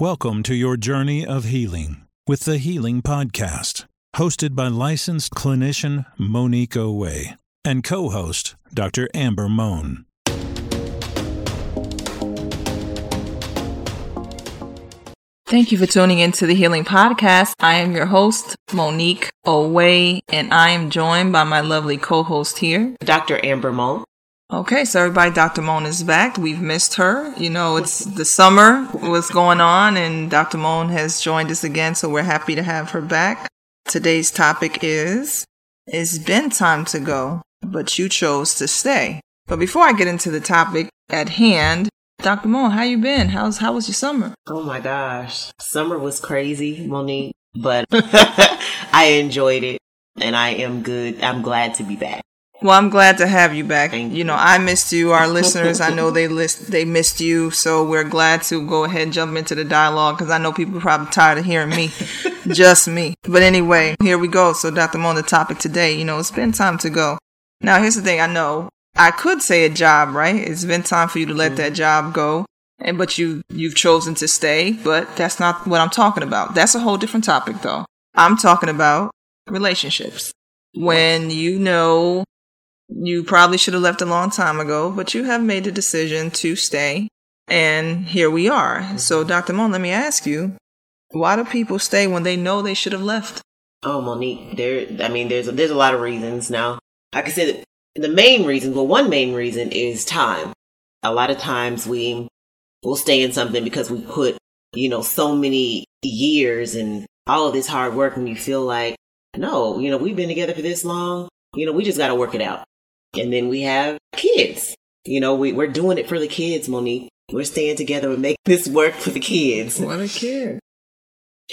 Welcome to your journey of healing with the Healing Podcast, hosted by licensed clinician Monique Owe and co host Dr. Amber Mohn. Thank you for tuning into the Healing Podcast. I am your host, Monique Owe, and I am joined by my lovely co host here, Dr. Amber Mohn. Okay, so everybody, Dr. Mohn is back. We've missed her. You know, it's the summer was going on, and Dr. Mohn has joined us again, so we're happy to have her back. Today's topic is It's been time to go, but you chose to stay. But before I get into the topic at hand, Dr. Mohn, how you been? How's how was your summer? Oh my gosh. Summer was crazy, Monique, but I enjoyed it and I am good. I'm glad to be back. Well, I'm glad to have you back. Thank you know, I missed you. Our listeners, I know they list they missed you, so we're glad to go ahead and jump into the dialogue because I know people are probably tired of hearing me, just me. But anyway, here we go. So, Dr. Mo, the topic today, you know, it's been time to go. Now, here's the thing. I know I could say a job, right? It's been time for you to let mm-hmm. that job go, and but you you've chosen to stay. But that's not what I'm talking about. That's a whole different topic, though. I'm talking about relationships. When you know you probably should have left a long time ago, but you have made the decision to stay. And here we are. So, mm-hmm. Dr. Mohn, let me ask you, why do people stay when they know they should have left? Oh, Monique, there. I mean, there's a, there's a lot of reasons now. I said, the main reason, well, one main reason is time. A lot of times we will stay in something because we put, you know, so many years and all of this hard work, and you feel like, no, you know, we've been together for this long. You know, we just got to work it out. And then we have kids. You know, we, we're doing it for the kids, Monique. We're staying together and making this work for the kids. What a kid.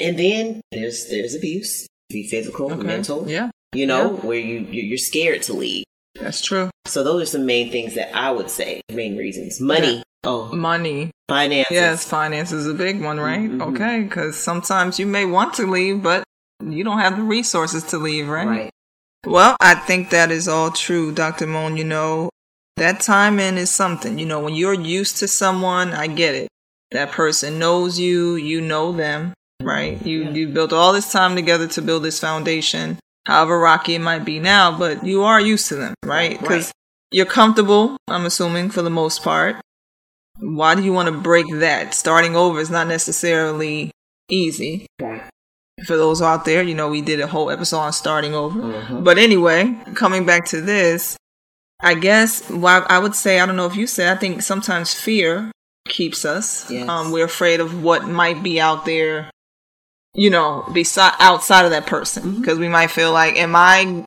And then there's there's abuse, be physical, Okay. mental. Yeah, You know, Yeah. where you you- you're scared to leave. that's true. So those are some main things that I would say, main reasons. Money, oh, Money. finances. Yes, finance is a big one, right? Mhm. Okay, because sometimes you may want to leave, but you don't have the resources to leave, right? Right. Well, I think that is all true, Dr. Mohn. You know, that timing is something. You know, when you're used to someone, I get it. That person knows you, you know them, right? You Yeah. you built all this time together to build this foundation, however rocky it might be now, but you are used to them, right? Because Right. you're comfortable, I'm assuming, for the most part. Why do you want to break that? Starting over is not necessarily easy. For those out there, you know, we did a whole episode on starting over. Mhm. But anyway, coming back to this, I guess why I would say I don't know if you said I think sometimes fear keeps us. Yes. Um, we're afraid of what might be out there, you know, beside outside of that person because we might feel like, am I,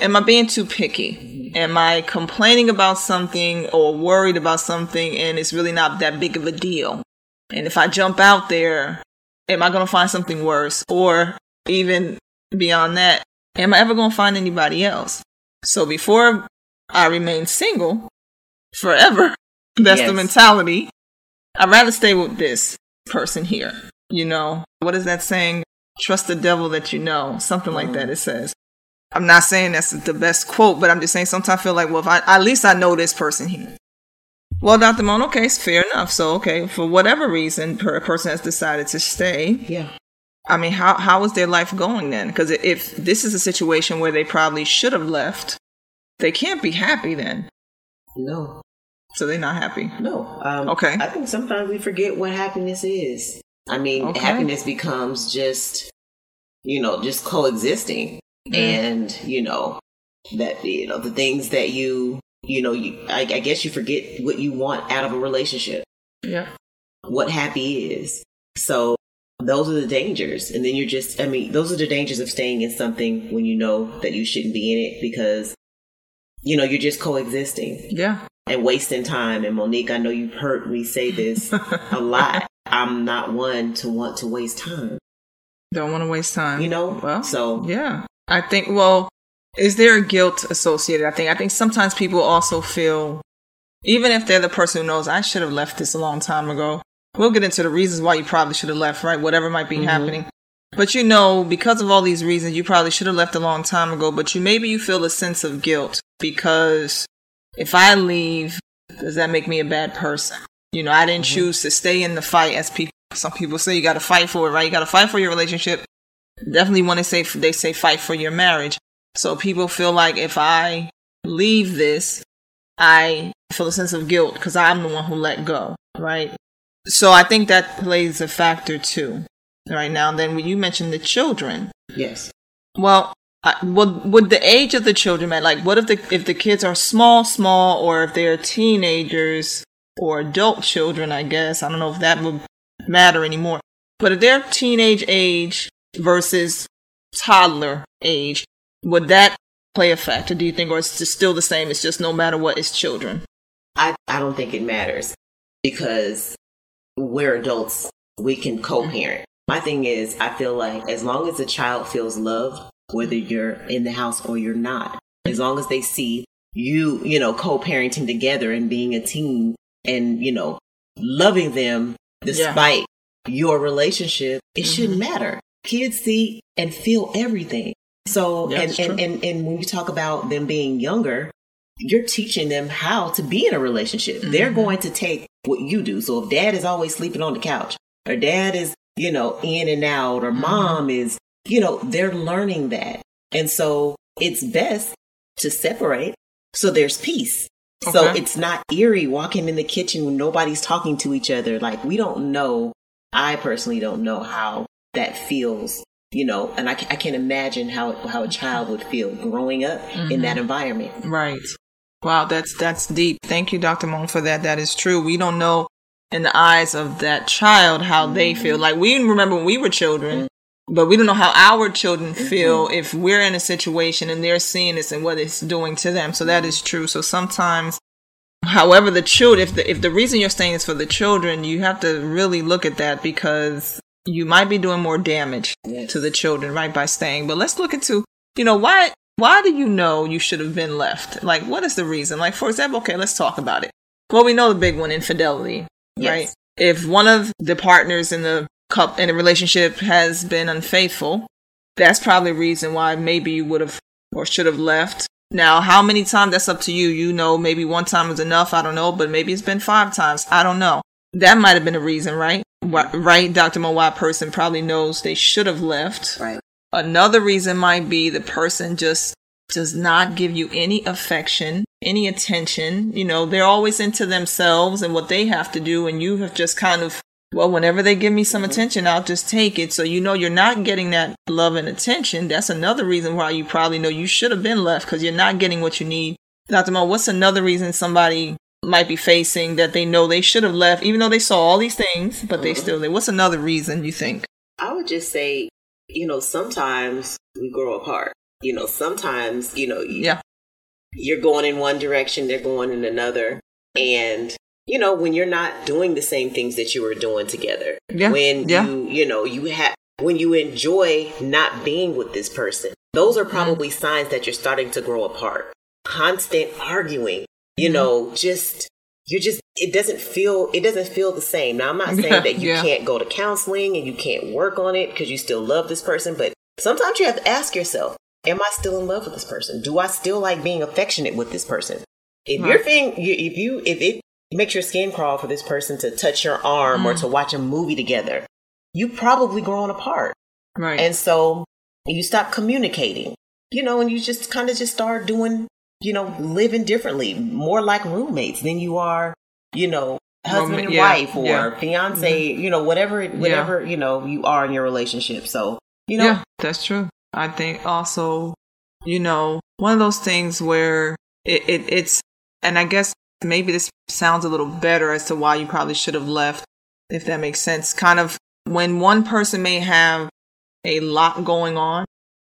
am I being too picky? Am I complaining about something or worried about something and it's really not that big of a deal? And if I jump out there, am I going to find something worse? Or even beyond that, am I ever going to find anybody else? So before I remain single forever, that's the mentality. I'd rather stay with this person here. You know, what is that saying? Trust the devil that you know. Something like that, it says. I'm not saying that's the best quote, but I'm just saying sometimes I feel like, well, if I, at least I know this person here. Well, Dr. Mohn, okay, it's fair enough. So, okay, for whatever reason, per- a person has decided to stay. Yeah. I mean, how how is their life going then? Because if this is a situation where they probably should have left, they can't be happy then. No. So they're not happy. No. Um, Okay. I think sometimes we forget what happiness is. I mean, Okay. happiness becomes just, you know, just coexisting, and you know that you know the things that you, you know, you. I, I guess you forget what you want out of a relationship. Yeah. what happy is. So those are the dangers. And then you're just, I mean, those are the dangers of staying in something when you know that you shouldn't be in it because, you know, you're just coexisting Yeah. and wasting time. And Monique, I know you've heard me say this a lot. I'm not one to want to waste time, Don't want to waste time. you know? Well, so yeah. I think, well, is there a guilt associated? I think, I think sometimes people also feel, even if they're the person who knows, I should have left this a long time ago. We'll get into the reasons why you probably should have left, right? Whatever might be Mhm. happening. But you know, because of all these reasons, you probably should have left a long time ago. But you maybe you feel a sense of guilt because if I leave, does that make me a bad person? You know, I didn't choose to stay in the fight, as people some people say you got to fight for it, right? You got to fight for your relationship. Definitely want to say they say fight for your marriage. So people feel like if I leave this, I feel a sense of guilt because I'm the one who let go, right? So I think that plays a factor too, right now. And then when you mentioned the children, yes. Well, I, would would the age of the children matter? Like, what if the if the kids are small, small, or if they're teenagers or adult children? I guess I don't know if that would matter anymore. But if they're teenage age versus toddler age, would that play a factor? Do you think, or it's just still the same? It's just no matter what, it's children. I I don't think it matters because we're adults. We can co-parent. My thing is, I feel like as long as the child feels loved, whether you're in the house or you're not, as long as they see you, you know, co-parenting together and being a team and, you know, loving them despite yeah. your relationship, it mm-hmm. shouldn't matter. Kids see and feel everything. So, yeah, and, and, and, and when you talk about them being younger, you're teaching them how to be in a relationship. Mm-hmm. They're going to take what you do. So if dad is always sleeping on the couch or dad is, you know, in and out or mm-hmm. mom is, you know, they're learning that. And so it's best to separate so there's peace. Okay. So it's not eerie walking in the kitchen when nobody's talking to each other. Like we don't know. I personally don't know how that feels, you know, and I, I can't imagine how how a child would feel growing up mm-hmm. in that environment. Right. Wow, that's that's deep. Thank you, Dr. Mohn, for that. That is true. We don't know in the eyes of that child how mm-hmm. they feel. Like we remember when we were children, mm-hmm. but we don't know how our children mm-hmm. feel if we're in a situation and they're seeing this and what it's doing to them. So that is true. So sometimes however the children if the if the reason you're staying is for the children, you have to really look at that because you might be doing more damage yes. to the children right by staying. But let's look into you know why why do you know you should have been left? Like, what is the reason? Like, for example, okay, let's talk about it. Well, we know the big one, infidelity, yes. right? If one of the partners in the cup in a relationship has been unfaithful, that's probably a reason why maybe you would have or should have left. Now, how many times? That's up to you. You know, maybe one time is enough. I don't know, but maybe it's been five times. I don't know. That might have been a reason, right? Right, Dr. Mowat person probably knows they should have left. Right. Another reason might be the person just does not give you any affection, any attention. You know, they're always into themselves and what they have to do. And you have just kind of, well, whenever they give me some mm-hmm. attention, I'll just take it. So, you know, you're not getting that love and attention. That's another reason why you probably know you should have been left because you're not getting what you need. Dr. Mo, what's another reason somebody might be facing that they know they should have left, even though they saw all these things, but they mm-hmm. still, what's another reason you think? I would just say you know, sometimes we grow apart. You know, sometimes, you know, yeah. you're going in one direction, they're going in another. And, you know, when you're not doing the same things that you were doing together, yeah. when yeah. you, you know, you have, when you enjoy not being with this person, those are mm-hmm. probably mm signs that you're starting to grow apart. Constant arguing, you mm know, just you just it doesn't feel it doesn't feel the same. Now I'm not saying that you yeah. can't go to counseling and you can't work on it because you still love this person, but sometimes you have to ask yourself, am I still in love with this person? Do I still like being affectionate with this person? If right. you're feeling if you if it makes your skin crawl for this person to touch your arm mm. or to watch a movie together, you probably grown apart. Right. And so you stop communicating, you know, and you just kind of just start doing you know, living differently, more like roommates than you are, you know, husband and yeah, wife or yeah. fiance, mm-hmm. you know, whatever, whatever, yeah. you know, you are in your relationship. So, you know. Yeah, that's true. I think also, you know, one of those things where it, it it's, and I guess maybe this sounds a little better as to why you probably should have left, if that makes sense. Kind of when one person may have a lot going on.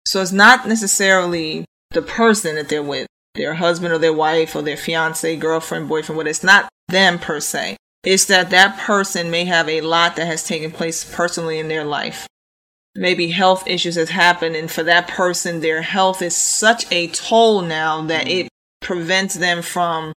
So it's not necessarily the person that they're with their husband or their wife or their fiance, girlfriend, boyfriend, what it's not them per se. It's that that person may have a lot that has taken place personally in their life. Maybe health issues has happened and for that person, their health is such a toll now that it prevents them from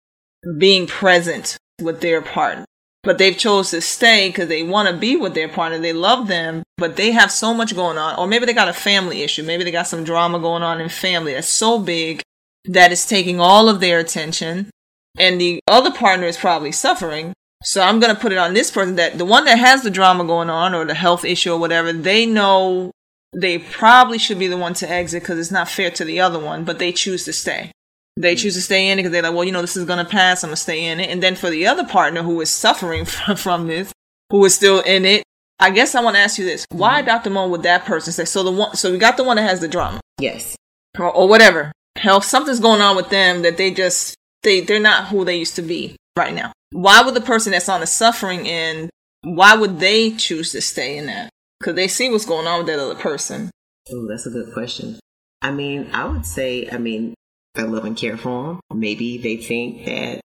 being present with their partner. But they've chose to stay because they want to be with their partner. They love them, but they have so much going on. Or maybe they got a family issue. Maybe they got some drama going on in family that's so big that is taking all of their attention and the other partner is probably suffering So I'm going to put it on this person that the one that has the drama going on or the health issue or whatever, they know they probably should be the one to exit because it's not fair to the other one, but they choose to stay. They choose to stay in it because they're like, well, you know, this is going to pass. I'm going to stay in it. And then for the other partner who is suffering from, this, who is still in it, I guess I want to ask you this: Why. Dr. Mohn, would that person say? So the one, so we got the one that has the drama, Yes. or, or whatever. Health, something's going on with them that they just they they're not who they used to be right now. Why would the person that's on the suffering end? Why would they choose to stay in that? Because they see what's going on with that other person. Oh, that's a good question. I mean, I would say, I mean, I love and care for them. Maybe they think that,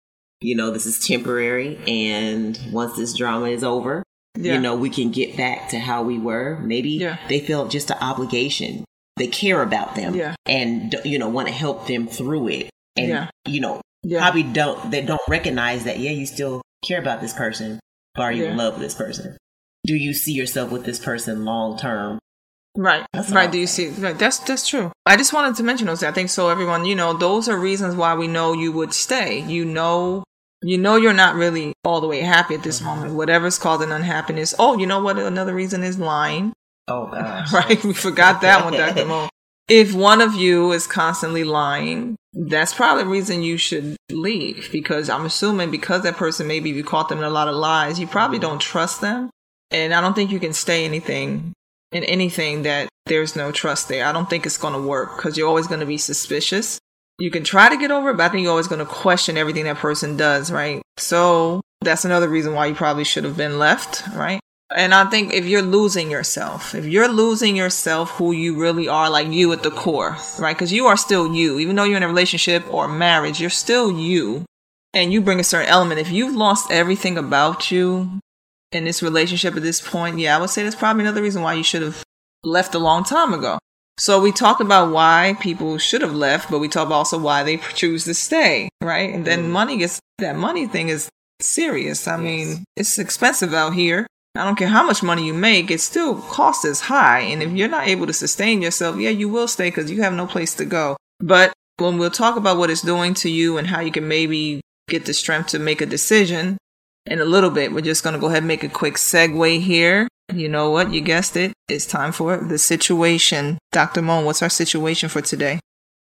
you know, this is temporary and once this drama is over, Yeah. you know, we can get back to how we were. Maybe Yeah. they feel just an obligation. They care about them Yeah. and, you know, want to help them through it. And, Yeah. you know, Yeah. probably don't, they don't recognize that, yeah, you still care about this person, but are you in love with this person? Do you see yourself with this person long term? Right. That's right. Do you see? Right. That's that's true. I just wanted to mention those. I think so. Everyone, you know, those are reasons why we know you would stay. You know, you know, you're not really all the way happy at this mm-hmm. moment. Whatever's causing unhappiness. Oh, you know what? Another reason is lying. Oh, gosh. Right. We forgot that one, Dr. Mo. If one of you is constantly lying, that's probably the reason you should leave. Because I'm assuming because that person maybe you caught them in a lot of lies, you probably don't trust them. And I don't think you can stay anything in anything that there's no trust there. I don't think it's going to work because you're always going to be suspicious. You can try to get over it, but I think you're always going to question everything that person does, right? So that's another reason why you probably should have been left, right? And I think if you're losing yourself, if you're losing yourself, who you really are, like you at the core, right? Because you are still you, even though you're in a relationship or marriage, you're still you. And you bring a certain element. If you've lost everything about you in this relationship at this point, yeah, I would say that's probably another reason why you should have left a long time ago. So we talk about why people should have left, but we talk about also why they choose to stay, right? And then mm. money gets that money thing is serious. I mean, it's expensive out here. I don't care how much money you make, it still cost is high. And if you're not able to sustain yourself, yeah, you will stay because you have no place to go. But when we'll talk about what it's doing to you and how you can maybe get the strength to make a decision in a little bit, we're just going to go ahead and make a quick segue here. You know what? You guessed it. It's time for the situation. Dr. Mohn, what's our situation for today?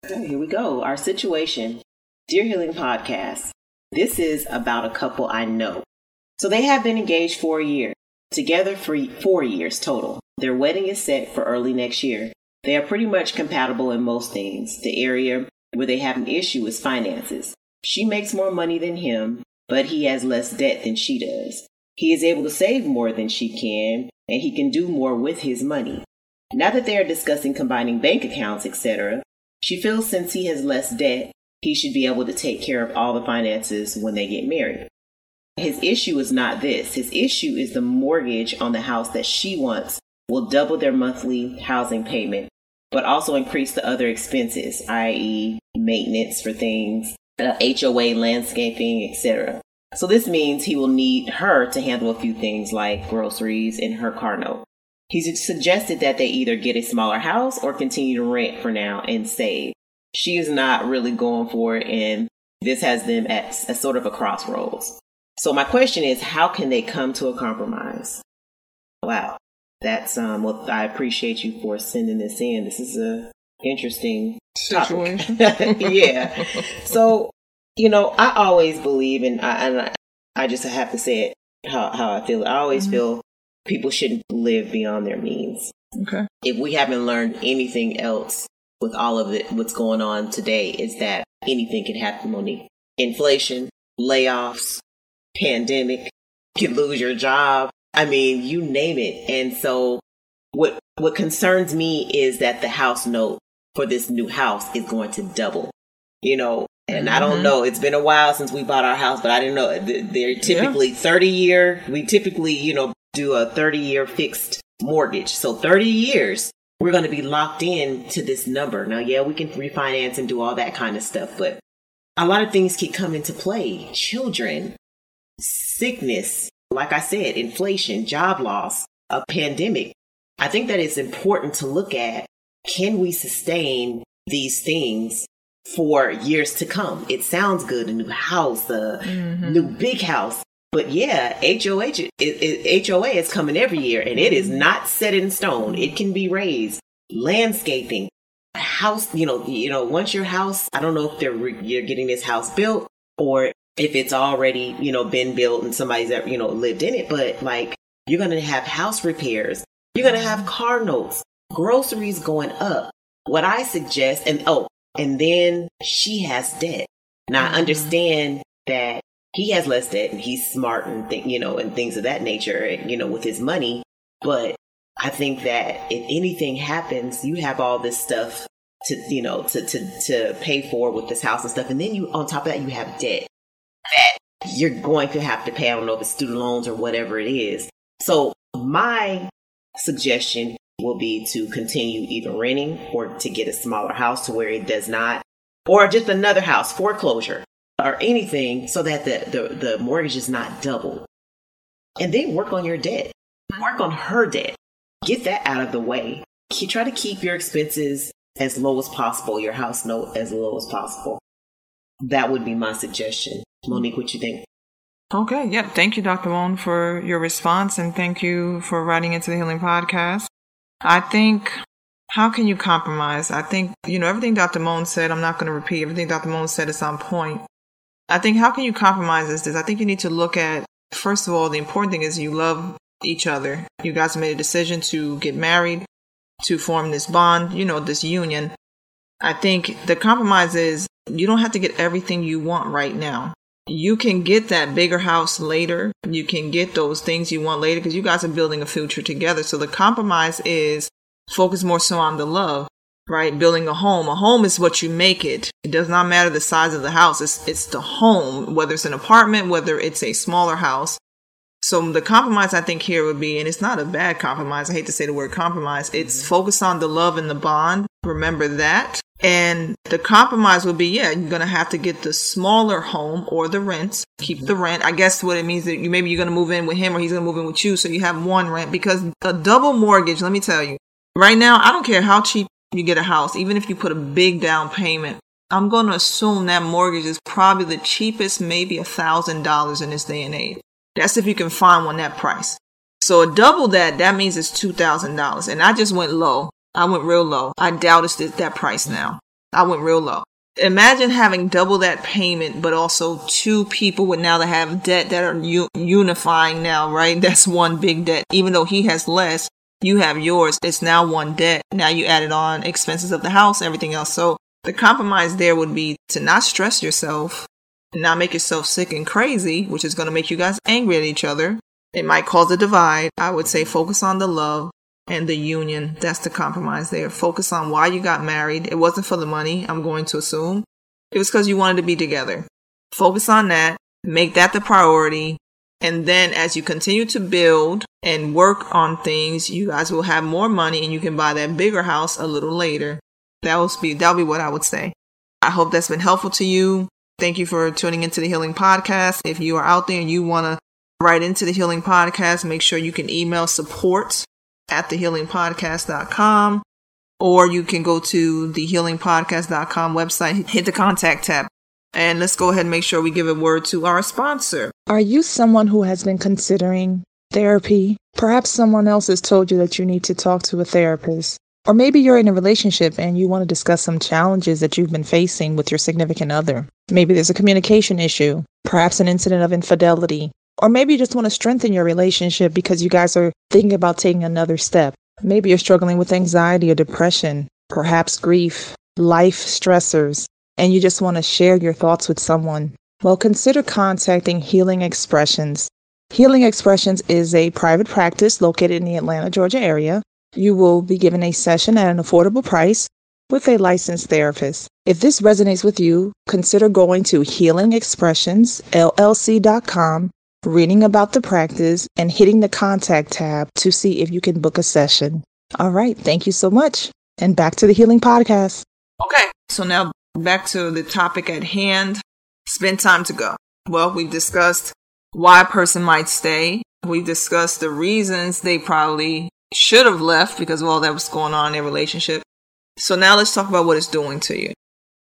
Here we go. Our situation. Dear Healing Podcast. This is about a couple I know. So they have been engaged for a year, together for four years total. Their wedding is set for early next year. They are pretty much compatible in most things. The area where they have an issue is finances. She makes more money than him, but he has less debt than she does. He is able to save more than she can, and he can do more with his money. Now that they are discussing combining bank accounts, etc., she feels since he has less debt, he should be able to take care of all the finances when they get married. His issue is not this. His issue is the mortgage on the house that she wants will double their monthly housing payment, but also increase the other expenses, i.e., maintenance for things, uh, HOA, landscaping, etc. So this means he will need her to handle a few things like groceries and her car note. He's suggested that they either get a smaller house or continue to rent for now and save. She is not really going for it, and this has them at a sort of a crossroads. So my question is, how can they come to a compromise? Wow, that's um. Well, I appreciate you for sending this in. This is a interesting. Situation. yeah. So you know, I always believe, and I, and I, I just have to say it how how I feel. I always Mhm. feel people shouldn't live beyond their means. Okay. If we haven't learned anything else with all of it, what's going on today is that anything can happen, Monique. Inflation, layoffs, pandemic, you could lose your job. I mean, you name it. And so what what concerns me is that the house note for this new house is going to double. You know, and I don't Mhm. know. It's been a while since we bought our house, but I didn't know they're typically 30 year. We typically, you know, do a 30 year fixed mortgage. So 30 years, we're going to be locked in to this number. Now, yeah, we can refinance and do all that kind of stuff, but a lot of things can come into play. Children, sickness, like I said, inflation, job loss, a pandemic. I think that it's important to look at can we sustain these things for years to come? It sounds good, a new house, a Mhm. new big house, but yeah, HOH it, it, HOA is coming every year, and it is not set in stone. It can be raised. Landscaping, house. You know, you know. Once your house, I don't know if they're you're getting this house built or if it's already you know been built and somebody's ever you know lived in it. But like you're gonna have house repairs. You're gonna have car notes, groceries going up. What I suggest, and oh, and then she has debt. Now I mm-hmm. understand that he has less debt and he's smart and th- you know and things of that nature you know with his money but i think that if anything happens you have all this stuff to you know to to to pay for with this house and stuff and then you on top of that you have debt that you're going to have to pay i don't know if it's student loans or whatever it is so my suggestion will be to continue either renting or to get a smaller house to where it does not or just another house foreclosure or anything so that the, the, the mortgage is not doubled. And then work on your debt. Work on her debt. Get that out of the way. Try to keep your expenses as low as possible, your house note as low as possible. That would be my suggestion. Monique, what you think? Okay, yeah. Thank you, Dr. Mohn, for your response and thank you for writing into the Healing Podcast. I think how can you compromise? I think, you know, everything Dr. Mohn said, I'm not going to repeat. Everything Dr. Mohn said is on point. I think how can you compromise is this? I think you need to look at first of all, the important thing is you love each other. You guys made a decision to get married, to form this bond, you know, this union. I think the compromise is you don't have to get everything you want right now. You can get that bigger house later. You can get those things you want later because you guys are building a future together. So the compromise is focus more so on the love right? Building a home. A home is what you make it. It does not matter the size of the house. It's, it's the home, whether it's an apartment, whether it's a smaller house. So the compromise I think here would be, and it's not a bad compromise. I hate to say the word compromise. It's mm-hmm. focus on the love and the bond. Remember that. And the compromise would be, yeah, you're going to have to get the smaller home or the rent, keep the rent. I guess what it means that you, maybe you're going to move in with him or he's going to move in with you. So you have one rent because a double mortgage, let me tell you, right now, I don't care how cheap you get a house, even if you put a big down payment, I'm going to assume that mortgage is probably the cheapest, maybe a thousand dollars in this day and age. That's if you can find one that price. So double that, that means it's two thousand dollars. And I just went low. I went real low. I doubt it's that price now. I went real low. Imagine having double that payment, but also two people would now that have debt that are u- unifying now, right? That's one big debt. Even though he has less, you have yours. It's now one debt. Now you added on expenses of the house, everything else. So the compromise there would be to not stress yourself not make yourself sick and crazy, which is going to make you guys angry at each other. It might cause a divide. I would say focus on the love and the union. That's the compromise there. Focus on why you got married. It wasn't for the money, I'm going to assume. It was because you wanted to be together. Focus on that. Make that the priority. And then as you continue to build and work on things, you guys will have more money and you can buy that bigger house a little later. That will be that'll be what I would say. I hope that's been helpful to you. Thank you for tuning into the Healing Podcast. If you are out there and you want to write into the Healing Podcast, make sure you can email support at thehealingpodcast.com or you can go to the healingpodcast.com website, hit the contact tab. And let's go ahead and make sure we give a word to our sponsor. Are you someone who has been considering therapy? Perhaps someone else has told you that you need to talk to a therapist. Or maybe you're in a relationship and you want to discuss some challenges that you've been facing with your significant other. Maybe there's a communication issue, perhaps an incident of infidelity. Or maybe you just want to strengthen your relationship because you guys are thinking about taking another step. Maybe you're struggling with anxiety or depression, perhaps grief, life stressors, and you just want to share your thoughts with someone, well, consider contacting Healing Expressions. Healing Expressions is a private practice located in the Atlanta, Georgia area. You will be given a session at an affordable price with a licensed therapist. If this resonates with you, consider going to healingexpressionsllc.com, reading about the practice, and hitting the contact tab to see if you can book a session. All right, thank you so much. And back to the Healing Podcast. Okay, so now back to the topic at hand spend time to go. Well, we've discussed why a person might stay. We've discussed the reasons they probably should have left because of all that was going on in their relationship. So now let's talk about what it's doing to you.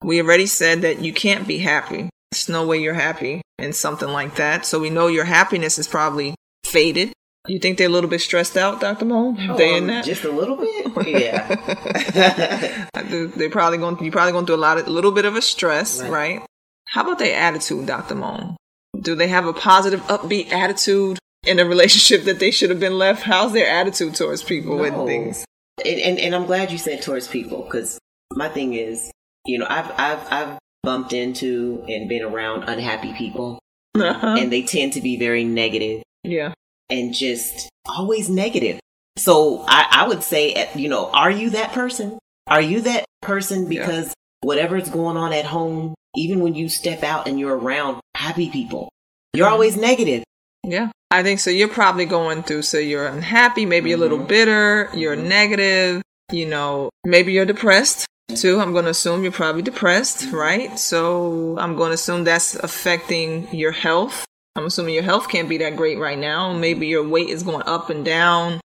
We already said that you can't be happy. There's no way you're happy and something like that. So we know your happiness is probably faded. You think they're a little bit stressed out, Dr. Mohn? Oh, they in that? Just a little bit? Yeah. they're probably going you're probably going through a lot of a little bit of a stress, right? Right. How about their attitude, Dr. Mohn? Do they have a positive, upbeat attitude in a relationship that they should have been left? How's their attitude towards people No. and things? and, and and I'm glad you said towards people because my thing is, you know, I've I've I've bumped into and been around unhappy people, Uh-huh. and they tend to be very negative yeah. and just always negative. So I, I would say, eh, you know, are you that person? Are you that person Yeah. because whatever's going on at home, even when you step out and you're around happy people, you're always negative. Yeah. I think so. You're probably going through, so you're unhappy, maybe a little Mhm. bitter, you're negative, you know, maybe you're depressed too. I'm going to assume you're probably depressed, right? So I'm going to assume that's affecting your health. I'm assuming your health can't be that great right now. Maybe your weight is going up and down.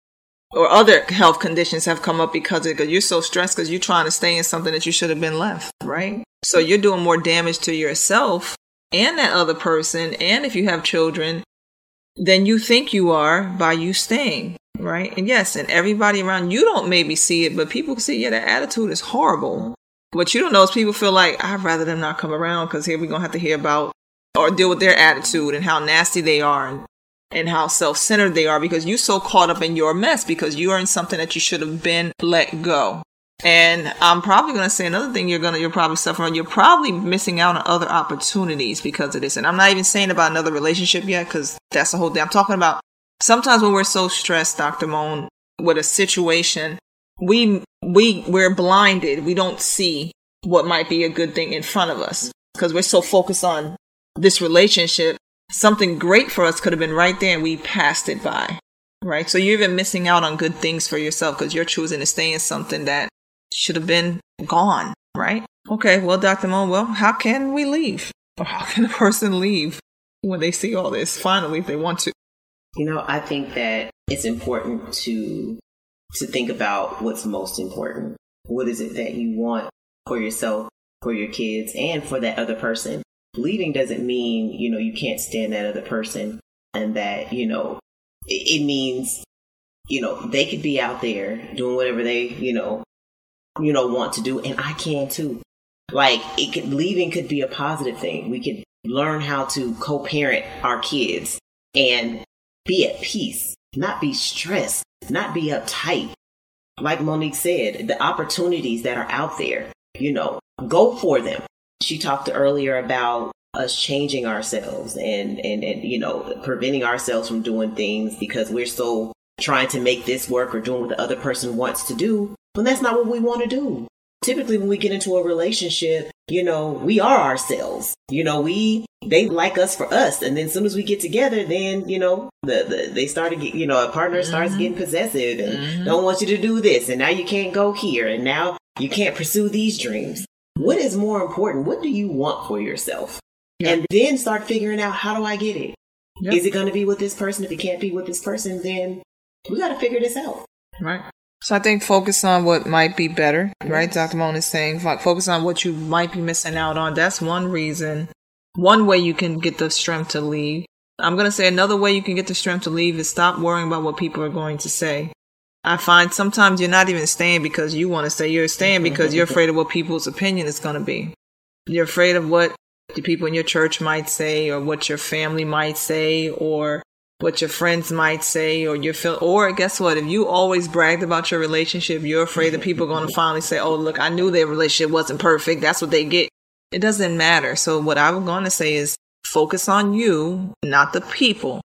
Or other health conditions have come up because of because you're so stressed because you're trying to stay in something that you should have been left, right? So you're doing more damage to yourself and that other person. And if you have children, than you think you are by you staying, right? And yes, and everybody around you don't maybe see it, but people see, yeah, that attitude is horrible. What you don't know is people feel like, I'd rather them not come around because here we're going to have to hear about or deal with their attitude and how nasty they are and, and how self centered they are because you're so caught up in your mess because you are in something that you should have been let go. And I'm probably going to say another thing you're going to, you're probably suffering. You're probably missing out on other opportunities because of this. And I'm not even saying about another relationship yet because that's the whole thing. I'm talking about sometimes when we're so stressed, Dr. Mohn, with a situation, we, we, we're blinded. We don't see what might be a good thing in front of us because we're so focused on this relationship. Something great for us could have been right there and we passed it by. Right. So you're even missing out on good things for yourself because you're choosing to stay in something that should have been gone, right? Okay, well, Dr. Mohn, well, how can we leave? Or how can a person leave when they see all this finally if they want to? You know, I think that it's important to to think about what's most important. What is it that you want for yourself, for your kids, and for that other person? Leaving doesn't mean, you know, you can't stand that other person and that, you know, it, it means, you know, they could be out there doing whatever they, you know, you know, want to do, and I can too. Like it could leaving could be a positive thing. We could learn how to co-parent our kids and be at peace, not be stressed, not be uptight. Like Monique said, the opportunities that are out there, you know, go for them. She talked earlier about us changing ourselves and, and, and, you know, preventing ourselves from doing things because we're so trying to make this work or doing what the other person wants to do. But that's not what we want to do. Typically, when we get into a relationship, you know, we are ourselves. You know, we they like us for us, and then as soon as we get together, then you know, the, the they start to get, you know, a partner starts mm-hmm. getting possessive and mm-hmm. don't want you to do this, and now you can't go here, and now you can't pursue these dreams. What is more important? What do you want for yourself? Yeah. And then start figuring out how do I get it? Is Yep. it going to be with this person? If it can't be with this person, then we got to figure this out. Right. So I think focus on what might be better, right? Dr. Mohn is saying fo- focus on what you might be missing out on. That's one reason, one way you can get the strength to leave. I'm going to say another way you can get the strength to leave is stop worrying about what people are going to say. I find sometimes you're not even staying because you want to stay. You're staying because you're afraid of what people's opinion is going to be. You're afraid of what the people in your church might say or what your family might say or what your friends might say or your feel or guess what if you always bragged about your relationship you're afraid that people are going to finally say oh look i knew their relationship wasn't perfect that's what they get it doesn't matter so what i'm going to say is focus on you not the people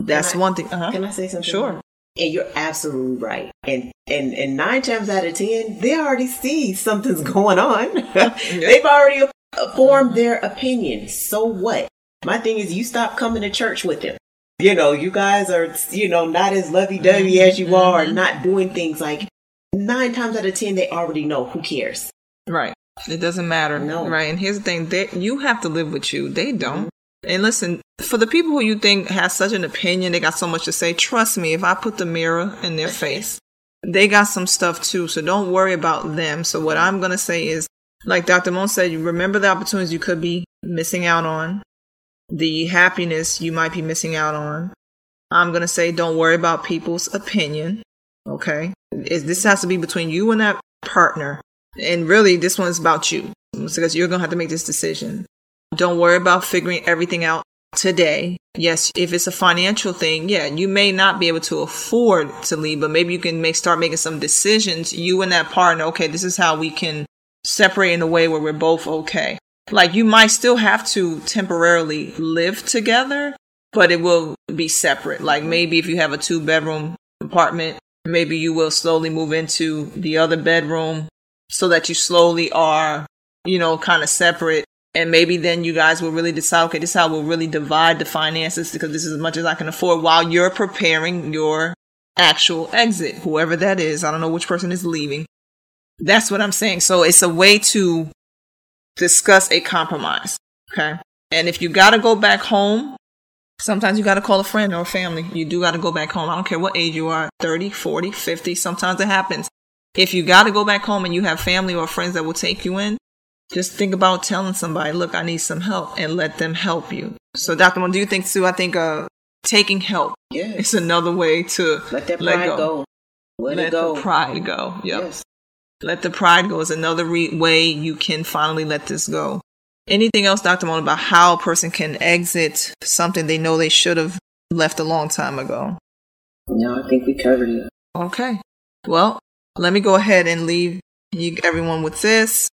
that's I- one thing uh-huh. Can I say something? Sure. And you're absolutely right. And and and nine times out of ten, they already see something's going on. They've already uh, formed their opinion. So what? My thing is, you stop coming to church with them. You know, you guys are, you know, not as lovey dovey as you mm-hmm, are, mm-hmm. not doing things like nine times out of ten, they already know. Who cares? Right. It doesn't matter. No. Right. And here's the thing they, you have to live with you. They don't. Mm-hmm. And listen, for the people who you think has such an opinion, they got so much to say, trust me, if I put the mirror in their face, they got some stuff too. So don't worry about them. So what I'm going to say is, like Dr. Mohn said, you remember the opportunities you could be missing out on, the happiness you might be missing out on. I'm going to say don't worry about people's opinion. Okay. This has to be between you and that partner. And really, this one's about you because you're going to have to make this decision. Don't worry about figuring everything out today. Yes, if it's a financial thing, yeah, you may not be able to afford to leave, but maybe you can make start making some decisions. You and that partner, okay, this is how we can separate in a way where we're both okay. Like you might still have to temporarily live together, but it will be separate. Like maybe if you have a two bedroom apartment, maybe you will slowly move into the other bedroom so that you slowly are, you know, kind of separate. And maybe then you guys will really decide, okay, this is how we'll really divide the finances because this is as much as I can afford while you're preparing your actual exit, whoever that is. I don't know which person is leaving. That's what I'm saying. So it's a way to discuss a compromise. Okay. And if you got to go back home, sometimes you got to call a friend or a family. You do got to go back home. I don't care what age you are 30, 40, 50. Sometimes it happens. If you got to go back home and you have family or friends that will take you in, just think about telling somebody, look, I need some help and let them help you. So, Dr. Mohn, do you think, Sue, I think uh, taking help yes. is another way to let that pride let go. go. Let, let go. pride go. Yep. Yes. Let the pride go is another re- way you can finally let this go. Anything else, Dr. Mona, about how a person can exit something they know they should have left a long time ago? No, I think we covered it. Okay. Well, let me go ahead and leave you, everyone with this.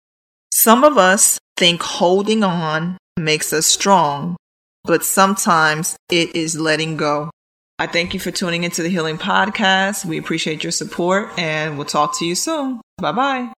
Some of us think holding on makes us strong, but sometimes it is letting go. I thank you for tuning into the Healing Podcast. We appreciate your support and we'll talk to you soon. Bye bye.